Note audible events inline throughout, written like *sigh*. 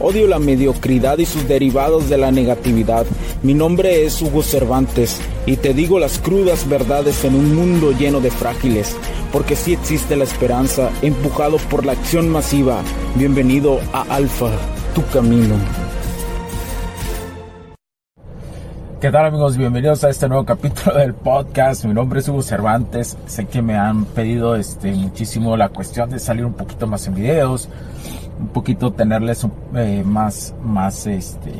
Odio la mediocridad y sus derivados de la negatividad. Mi nombre es Hugo Cervantes y te digo las crudas verdades en un mundo lleno de frágiles, porque sí existe la esperanza, empujado por la acción masiva. Bienvenido a Alfa, tu camino. ¿Qué tal amigos? Bienvenidos a este nuevo capítulo del podcast. Mi nombre es Hugo Cervantes. Sé que me han pedido este, muchísimo la cuestión de salir un poquito más en videos, un poquito tenerles eh, más, más este,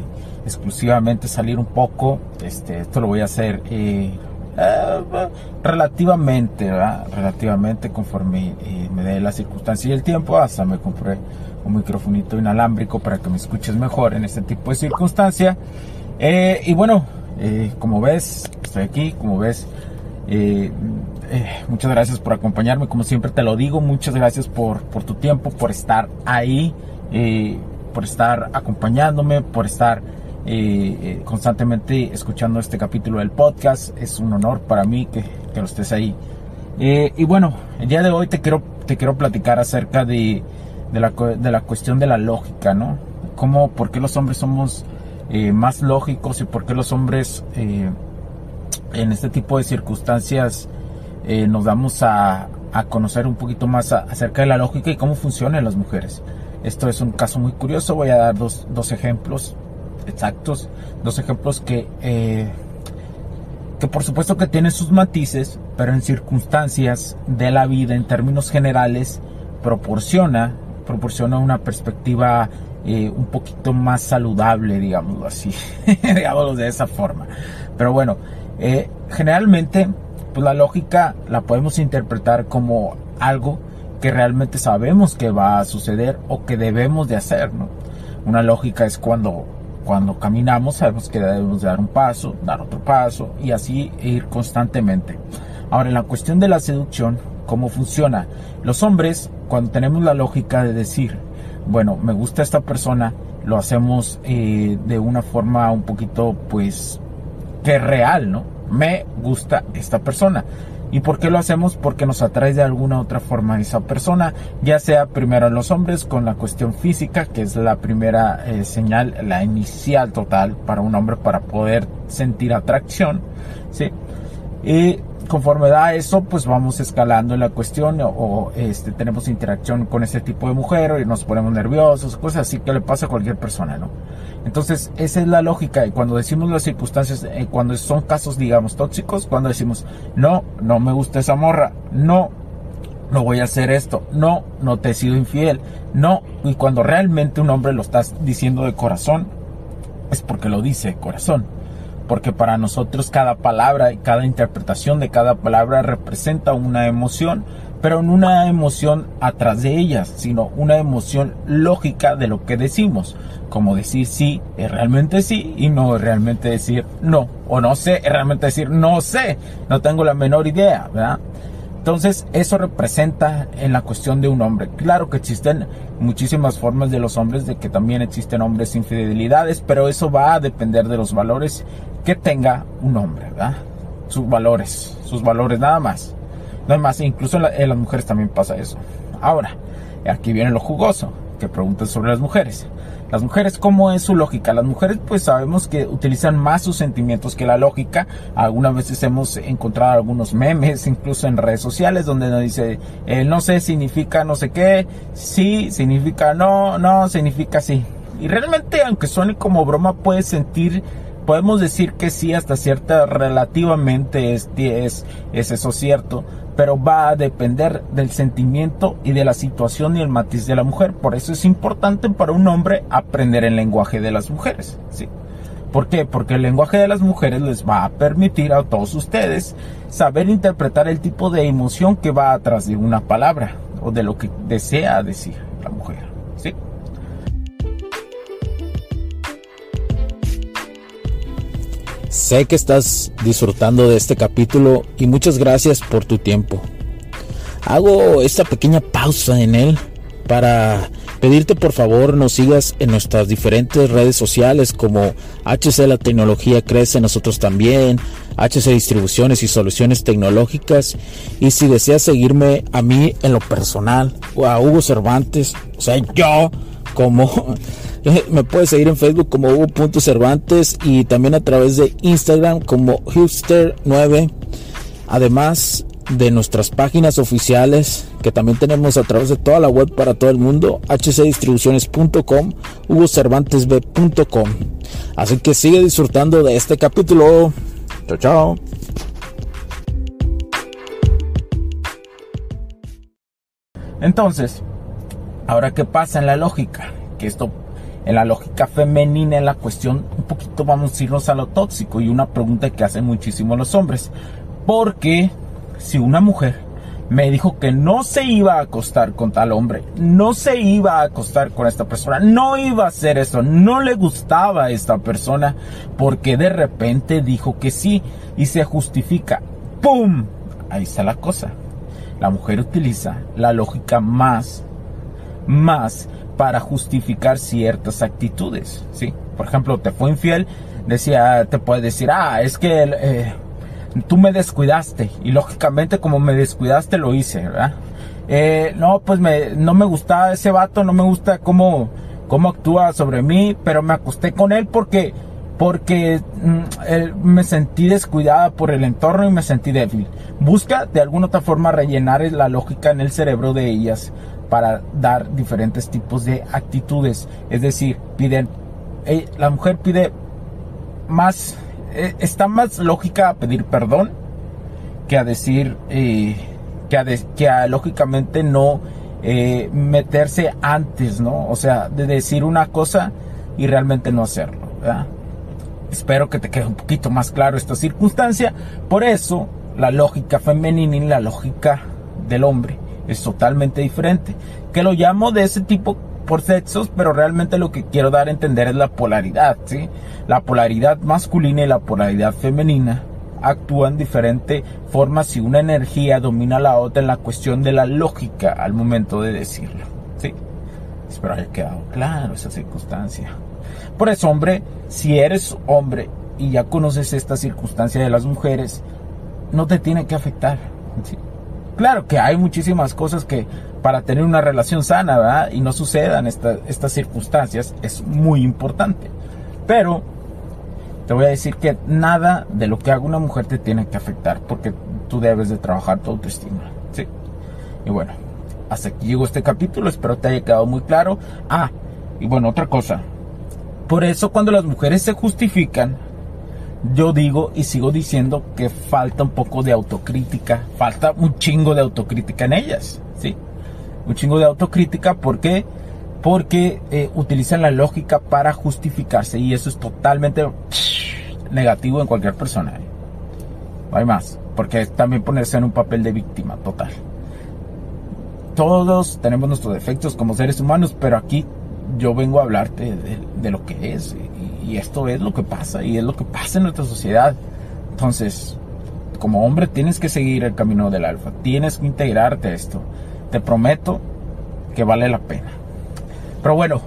exclusivamente salir un poco. Este, esto lo voy a hacer eh, eh, relativamente, relativamente conforme me dé la circunstancia y el tiempo. Hasta me compré un microfonito inalámbrico para que me escuches mejor en este tipo de circunstancia. y bueno, como ves, estoy aquí, como ves, eh, eh, muchas gracias por acompañarme, como siempre te lo digo, muchas gracias por, por tu tiempo, por estar ahí, por estar acompañándome, por estar constantemente escuchando este capítulo del podcast. Es un honor para mí que, que lo estés ahí. y bueno, el día de hoy te quiero, te quiero platicar acerca de, de, la, de la cuestión de la lógica, ¿no? Cómo, por qué los hombres somos eh, más lógicos y por qué los hombres eh, en este tipo de circunstancias eh, nos damos a, conocer un poquito más acerca de la lógica y cómo funcionan las mujeres. Esto es un caso muy curioso, voy a dar dos, dos ejemplos exactos, dos ejemplos que, que por supuesto que tienen sus matices, pero en circunstancias de la vida, en términos generales, proporciona, proporciona una perspectiva eh, un poquito más saludable, digámoslo así, *laughs* digámoslo de esa forma. Pero bueno, eh, generalmente, pues la lógica la podemos interpretar como algo que realmente sabemos que va a suceder o que debemos de hacer, ¿no? Una lógica es cuando, cuando caminamos, sabemos que debemos de dar un paso, dar otro paso y así ir constantemente. Ahora, en la cuestión de la seducción, ¿cómo funciona? Los hombres, cuando tenemos la lógica de decir, bueno, me gusta esta persona, lo hacemos eh, de una forma un poquito, pues, que real, ¿no? Me gusta esta persona. ¿Y por qué lo hacemos? Porque nos atrae de alguna otra forma esa persona, ya sea primero a los hombres con la cuestión física, que es la primera eh, señal, la inicial total para un hombre para poder sentir atracción, ¿sí? Y conforme da eso, pues vamos escalando la cuestión o, este, tenemos interacción con ese tipo de mujer y nos ponemos nerviosos, cosas así que le pasa a cualquier persona, ¿no? Entonces, esa es la lógica. Y cuando decimos las circunstancias, eh, cuando son casos, digamos, tóxicos, cuando decimos, no, no me gusta esa morra, no, no voy a hacer esto, no, no te he sido infiel, no. Y cuando realmente un hombre lo está diciendo de corazón, es porque lo dice de corazón porque para nosotros cada palabra y cada interpretación de cada palabra representa una emoción, pero no una emoción atrás de ellas, sino una emoción lógica de lo que decimos, como decir sí es realmente sí y no es realmente decir no, o no sé es realmente decir no sé, no tengo la menor idea, ¿verdad? Entonces, eso representa en la cuestión de un hombre. Claro que existen muchísimas formas de los hombres, de que también existen hombres infidelidades, pero eso va a depender de los valores que tenga un hombre, ¿verdad? Sus valores, sus valores nada más. No más, incluso en, las mujeres también pasa eso. Ahora, aquí viene lo jugoso, que preguntas sobre las mujeres. Las mujeres, ¿cómo es su lógica? Las mujeres pues sabemos que utilizan más sus sentimientos que la lógica. Algunas veces hemos encontrado algunos memes, *laughs* incluso en redes sociales, donde nos dice, eh, no sé, significa no sé qué, sí, significa no, no, significa sí. Y realmente, aunque suene como broma, puedes sentir podemos decir que sí, hasta cierta relativamente es, es, es, eso cierto, pero va a depender del sentimiento y de la situación y el matiz de la mujer. Por eso es importante para un hombre aprender el lenguaje de las mujeres. ¿sí? ¿Por qué? Porque el lenguaje de las mujeres les va a permitir a todos ustedes saber interpretar el tipo de emoción que va atrás de una palabra o de lo que desea decir la mujer. ¿sí? Sé que estás disfrutando de este capítulo y muchas gracias por tu tiempo. Hago esta pequeña pausa en él para pedirte por favor nos sigas en nuestras diferentes redes sociales como HC La Tecnología Crece, nosotros también, HC Distribuciones y Soluciones Tecnológicas. Y si deseas seguirme a mí en lo personal o a Hugo Cervantes, o sea, yo como me puedes seguir en Facebook como Hugo.cervantes y también a través de Instagram como Hipster9. Además, de nuestras páginas oficiales que también tenemos a través de toda la web para todo el mundo, hcdistribuciones.com, hugocervantesb.com. Así que sigue disfrutando de este capítulo. Chao, chao. Entonces, ahora qué pasa en la lógica, que esto en la lógica femenina, en la cuestión, un poquito vamos a irnos a lo tóxico y una pregunta que hacen muchísimo los hombres. ¿Por qué si una mujer me dijo que no se iba a acostar con tal hombre, no se iba a acostar con esta persona, no iba a hacer eso, no le gustaba a esta persona, porque de repente dijo que sí y se justifica. ¡Pum! Ahí está la cosa. La mujer utiliza la lógica más, más para justificar ciertas actitudes, ¿sí? Por ejemplo, te fue infiel, decía, te puede decir, ah, es que... Eh, tú me descuidaste y lógicamente como me descuidaste lo hice, ¿verdad? Eh, no, pues me, no me gusta ese vato, no me gusta cómo, cómo actúa sobre mí, pero me acosté con él porque, porque mm, me sentí descuidada por el entorno y me sentí débil. Busca de alguna otra forma rellenar la lógica en el cerebro de ellas para dar diferentes tipos de actitudes. Es decir, piden, eh, la mujer pide más eh, está más lógica a pedir perdón que a decir eh, que, a lógicamente no meterse antes, ¿no? O sea, de decir una cosa y realmente no hacerlo, Espero que te quede un poquito más claro esta circunstancia. Por eso, la lógica femenina y la lógica del hombre es totalmente diferente. Que lo llamo de ese tipo por sexos, pero realmente lo que quiero dar a entender es la polaridad, ¿sí? La polaridad masculina y la polaridad femenina actúan diferente formas si una energía domina a la otra en la cuestión de la lógica al momento de decirlo, ¿sí? Espero haya quedado claro esa circunstancia. Por eso, hombre, si eres hombre y ya conoces esta circunstancia de las mujeres, no te tiene que afectar. Claro que hay muchísimas cosas que para tener una relación sana, ¿verdad? Y no sucedan estas circunstancias, es muy importante. Pero te voy a decir que nada de lo que haga una mujer te tiene que afectar, porque tú debes de trabajar tu autoestima, ¿sí? Y bueno, hasta aquí llegó este capítulo, espero te haya quedado muy claro. Ah, y bueno, otra cosa. Por eso cuando las mujeres se justifican, yo digo y sigo diciendo que falta un poco de autocrítica, falta un chingo de autocrítica en ellas, ¿sí? un chingo de autocrítica. ¿Por qué? Porque eh, utilizan la lógica para justificarse y eso es totalmente negativo en cualquier persona. ¿eh? No hay más, porque es también ponerse en un papel de víctima total. Todos tenemos nuestros defectos como seres humanos, pero aquí yo vengo a hablarte de, lo que es y esto es lo que pasa y es lo que pasa en nuestra sociedad. Entonces, como hombre tienes que seguir el camino del alfa, tienes que integrarte a esto te prometo que vale la pena. Pero bueno,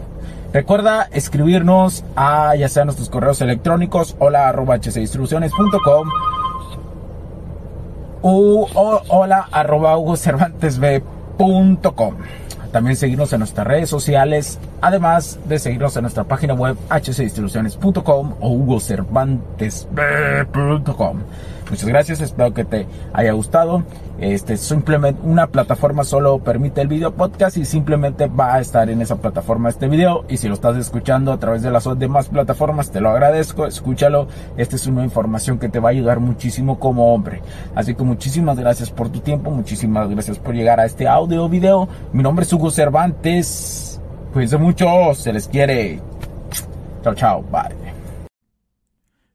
recuerda escribirnos a ya sea nuestros correos electrónicos hola arroba hcdistribuciones.com o hola arroba hugocervantesb.com. También seguirnos en nuestras redes sociales, además de seguirnos en nuestra página web hcdistribuciones.com o hugocervantesb.com. Muchas gracias, espero que te haya gustado. Este simplemente una plataforma solo permite el video podcast y simplemente va a estar en esa plataforma este video. Y si lo estás escuchando a través de las demás plataformas, te lo agradezco. Escúchalo. Esta es una información que te va a ayudar muchísimo como hombre. Así que muchísimas gracias por tu tiempo, muchísimas gracias por llegar a este audio video. Mi nombre es Hugo Cervantes. Cuídense mucho, se les quiere. Chao, chao, bye.